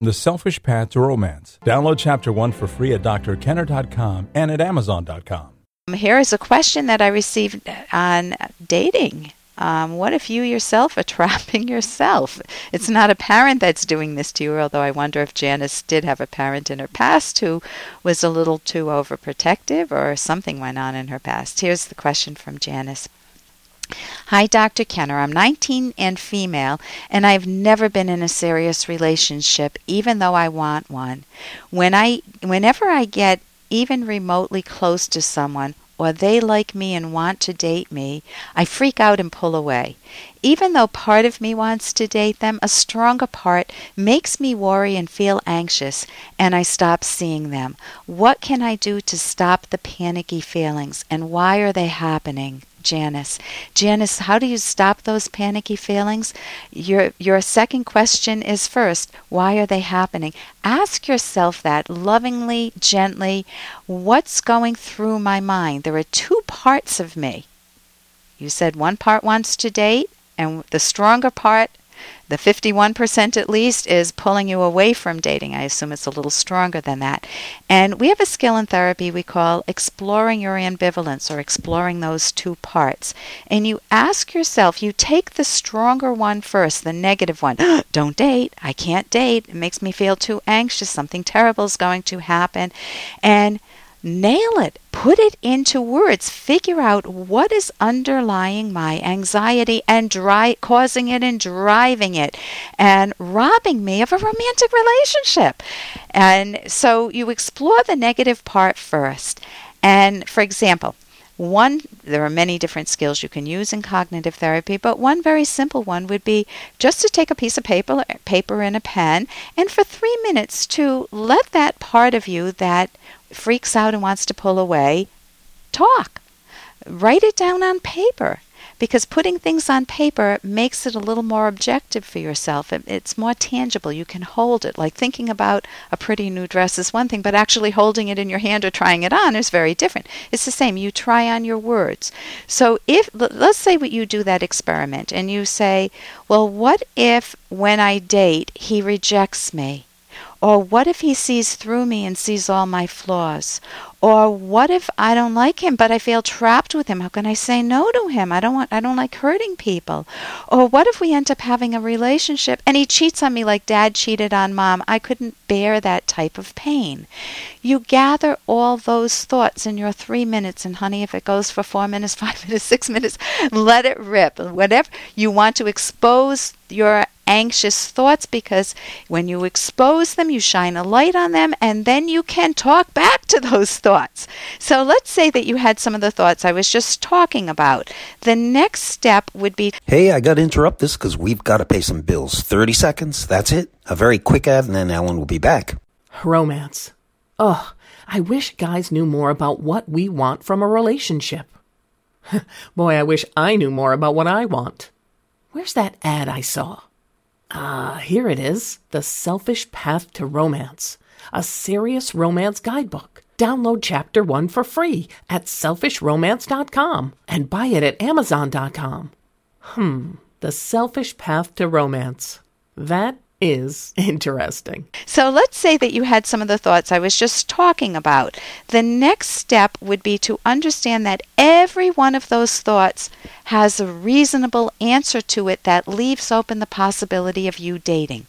The Selfish Path to Romance. Download Chapter 1 for free at drkenner.com and at amazon.com. Here is a question that I received on dating. Um, what if you yourself are trapping yourself? It's not a parent that's doing this to you, although I wonder if Janice did have a parent in her past who was a little too overprotective or something went on in her past. Here's the question from Janice. Hi, Dr. Kenner. I'm 19 and female, and I've never been in a serious relationship, even though I want one. When I, whenever I get even remotely close to someone, or they like me and want to date me, I freak out and pull away. Even though part of me wants to date them, a stronger part makes me worry and feel anxious, and I stop seeing them. What can I do to stop the panicky feelings, and why are they happening? Janice. Janice, how do you stop those panicky feelings? Your your second question is first, why are they happening? Ask yourself that lovingly, gently, what's going through my mind? There are two parts of me. You said one part wants to date and the stronger part the 51% at least is pulling you away from dating. I assume it's a little stronger than that. And we have a skill in therapy we call exploring your ambivalence or exploring those two parts. And you ask yourself, you take the stronger one first, the negative one. Don't date. I can't date. It makes me feel too anxious. Something terrible is going to happen. And nail it. Put it into words. Figure out what is underlying my anxiety and causing it and driving it and robbing me of a romantic relationship. And so you explore the negative part first. And for example one there are many different skills you can use in cognitive therapy but one very simple one would be just to take a piece of paper paper and a pen and for 3 minutes to let that part of you that freaks out and wants to pull away, talk. Write it down on paper because putting things on paper makes it a little more objective for yourself. it's more tangible. You can hold it. Like thinking about a pretty new dress is one thing, but actually holding it in your hand or trying it on is very different. It's the same. You try on your words. So if let's say you do that experiment and you say, "Well, what if when I date he rejects me?" Or what if he sees through me and sees all my flaws? Or what if I don't like him but I feel trapped with him? How can I say no to him? I don't want I don't like hurting people. Or what if we end up having a relationship and he cheats on me like dad cheated on mom? I couldn't bear that type of pain. You gather all those thoughts in your 3 minutes and honey if it goes for 4 minutes, 5 minutes, 6 minutes, let it rip. Whatever you want to expose your anxious thoughts because when you expose them, you shine a light on them, and then you can talk back to those thoughts. So let's say that you had some of the thoughts I was just talking about. The next step would be Hey, I got to interrupt this because we've got to pay some bills. 30 seconds, that's it. A very quick ad, and then Ellen will be back. Romance. Ugh, I wish guys knew more about what we want from a relationship. Boy, I wish I knew more about what I want. Where's that ad I saw? Ah, here it is The Selfish Path to Romance, a serious romance guidebook. Download chapter one for free at selfishromance.com and buy it at amazon.com. Hmm, The Selfish Path to Romance. That is interesting. So let's say that you had some of the thoughts I was just talking about. The next step would be to understand that every one of those thoughts has a reasonable answer to it that leaves open the possibility of you dating.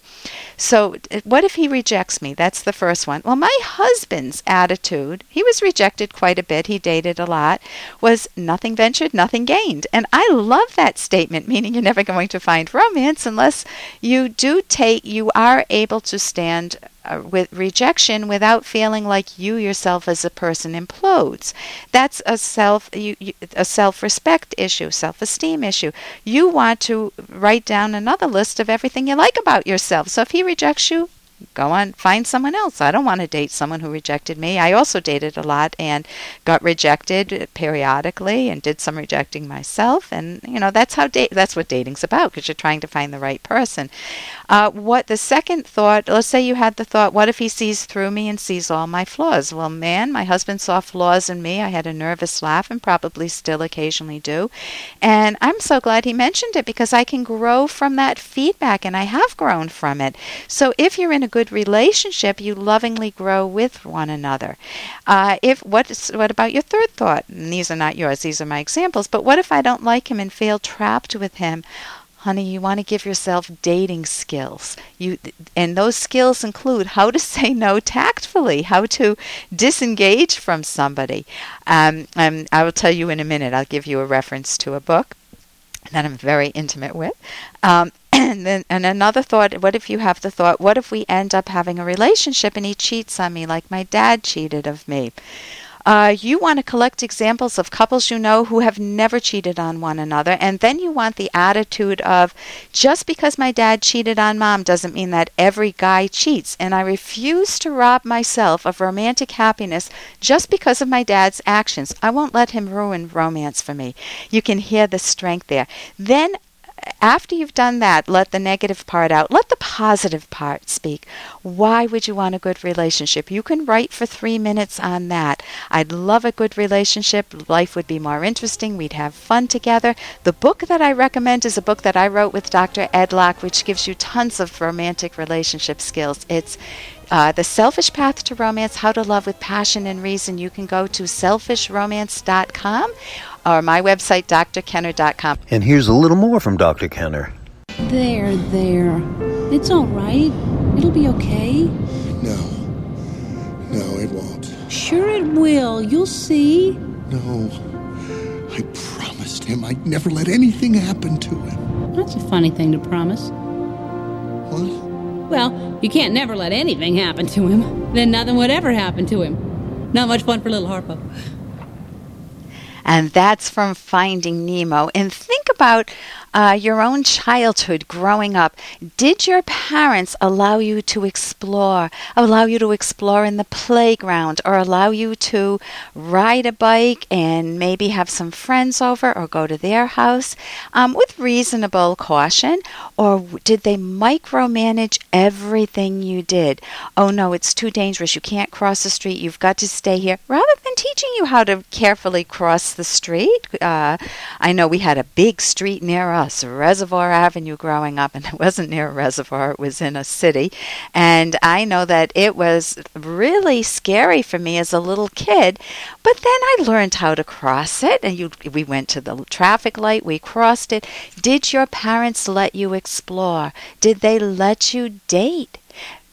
So, uh, what if he rejects me? That's the first one. Well, my husband's attitude, he was rejected quite a bit, he dated a lot, was nothing ventured, nothing gained. And I love that statement, meaning you're never going to find romance unless you do take, you are able to stand uh, with rejection without feeling like you yourself as a person implodes. That's a self you, you, a self-respect issue, self-esteem issue. You want to write down another list of everything you like about yourself. So if he rejects you, go on find someone else. I don't want to date someone who rejected me. I also dated a lot and got rejected periodically and did some rejecting myself. And you know that's how date that's what dating's about because you're trying to find the right person. Uh, what the second thought let's say you had the thought what if he sees through me and sees all my flaws? Well man my husband saw flaws in me. I had a nervous laugh and probably still occasionally do. And i'm so glad he mentioned it because i can grow from that feedback and i have grown from it. So if you're in a good relationship, you lovingly grow with one another. Uh, if what is, what about your third thought? And these are not yours; these are my examples. But what if I don't like him and feel trapped with him? honey you want to give yourself dating skills you and those skills include how to say no tactfully how to disengage from somebody um, um, i will tell you in a minute i'll give you a reference to a book that i'm very intimate with um, and then and another thought what if you have the thought what if we end up having a relationship and he cheats on me like my dad cheated of me uh, you want to collect examples of couples you know who have never cheated on one another, and then you want the attitude of just because my dad cheated on mom doesn't mean that every guy cheats, and I refuse to rob myself of romantic happiness just because of my dad's actions. I won't let him ruin romance for me. You can hear the strength there. Then after you've done that, let the negative part out. Let the positive part speak. Why would you want a good relationship? You can write for three minutes on that. I'd love a good relationship. Life would be more interesting. We'd have fun together. The book that I recommend is a book that I wrote with Dr. Ed Locke, which gives you tons of romantic relationship skills. It's uh, the Selfish Path to Romance How to Love with Passion and Reason. You can go to selfishromance.com or my website, drkenner.com. And here's a little more from Dr. Kenner. There, there. It's all right. It'll be okay. No. No, it won't. Sure, it will. You'll see. No. I promised him I'd never let anything happen to him. That's a funny thing to promise. What? Well, you can't never let anything happen to him. Then nothing would ever happen to him. Not much fun for little Harpo. And that's from Finding Nemo. And think about uh, your own childhood growing up, did your parents allow you to explore, allow you to explore in the playground, or allow you to ride a bike and maybe have some friends over or go to their house um, with reasonable caution? Or did they micromanage everything you did? Oh no, it's too dangerous. You can't cross the street. You've got to stay here. Rather than teaching you how to carefully cross the street, uh, I know we had a big street near us Reservoir Avenue growing up, and it wasn't near a reservoir, it was in a city. And I know that it was really scary for me as a little kid, but then I learned how to cross it, and you, we went to the traffic light, we crossed it. Did your parents let you explore? Did they let you date?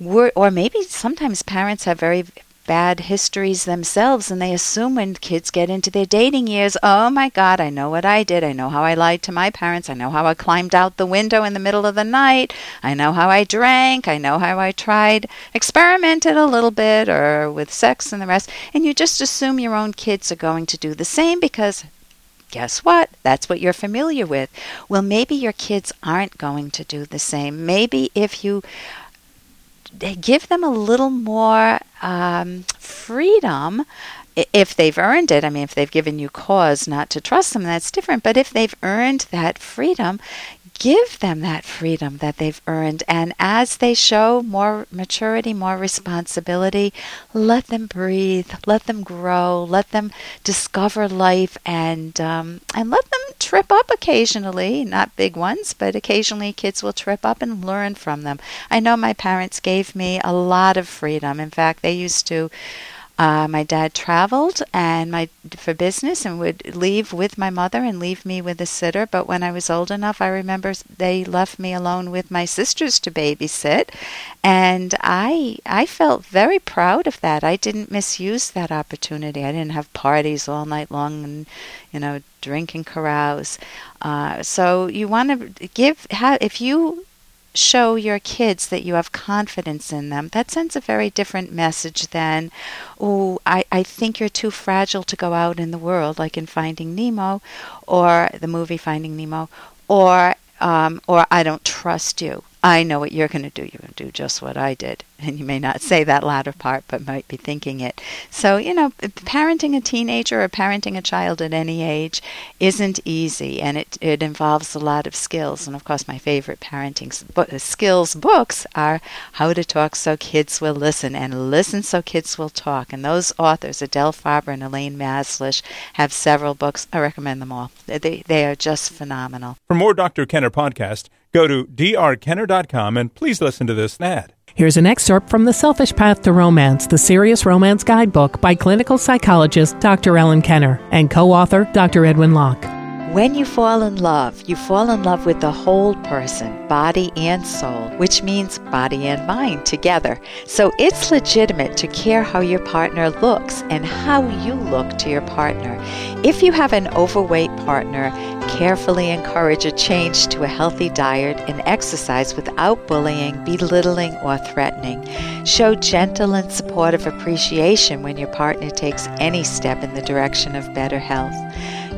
Were, or maybe sometimes parents have very bad histories themselves and they assume when kids get into their dating years, oh my God, I know what I did. I know how I lied to my parents. I know how I climbed out the window in the middle of the night. I know how I drank. I know how I tried, experimented a little bit or with sex and the rest. And you just assume your own kids are going to do the same because guess what? That's what you're familiar with. Well, maybe your kids aren't going to do the same. Maybe if you give them a little more um, freedom if they've earned it, I mean, if they've given you cause not to trust them, that's different. But if they've earned that freedom, give them that freedom that they've earned. And as they show more maturity, more responsibility, let them breathe, let them grow, let them discover life, and um, and let them trip up occasionally. Not big ones, but occasionally kids will trip up and learn from them. I know my parents gave me a lot of freedom. In fact, they used to uh, my dad traveled and my for business and would leave with my mother and leave me with a sitter. But when I was old enough, I remember they left me alone with my sisters to babysit, and I I felt very proud of that. I didn't misuse that opportunity. I didn't have parties all night long and you know drink and carouse. Uh, so you want to give if you show your kids that you have confidence in them, that sends a very different message than, oh, I, I think you're too fragile to go out in the world, like in Finding Nemo, or the movie Finding Nemo, or um, or I don't trust you. I know what you're going to do. You're going to do just what I did. And you may not say that latter part, but might be thinking it. So, you know, parenting a teenager or parenting a child at any age isn't easy, and it, it involves a lot of skills. And of course, my favorite parenting uh, skills books are How to Talk So Kids Will Listen and Listen So Kids Will Talk. And those authors, Adele Faber and Elaine Mazlish, have several books. I recommend them all. They, they are just phenomenal. For more Dr. Kenner podcast, Go to drkenner.com and please listen to this ad. Here's an excerpt from The Selfish Path to Romance, the Serious Romance Guidebook by clinical psychologist Dr. Ellen Kenner and co author Dr. Edwin Locke. When you fall in love, you fall in love with the whole person, body and soul, which means body and mind together. So it's legitimate to care how your partner looks and how you look to your partner. If you have an overweight partner, carefully encourage a change to a healthy diet and exercise without bullying, belittling, or threatening. Show gentle and supportive appreciation when your partner takes any step in the direction of better health.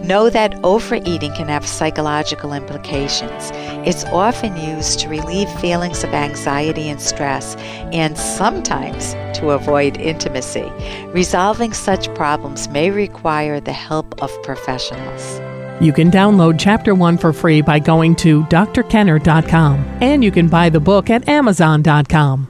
Know that overeating can have psychological implications. It's often used to relieve feelings of anxiety and stress, and sometimes to avoid intimacy. Resolving such problems may require the help of professionals. You can download Chapter 1 for free by going to drkenner.com, and you can buy the book at amazon.com.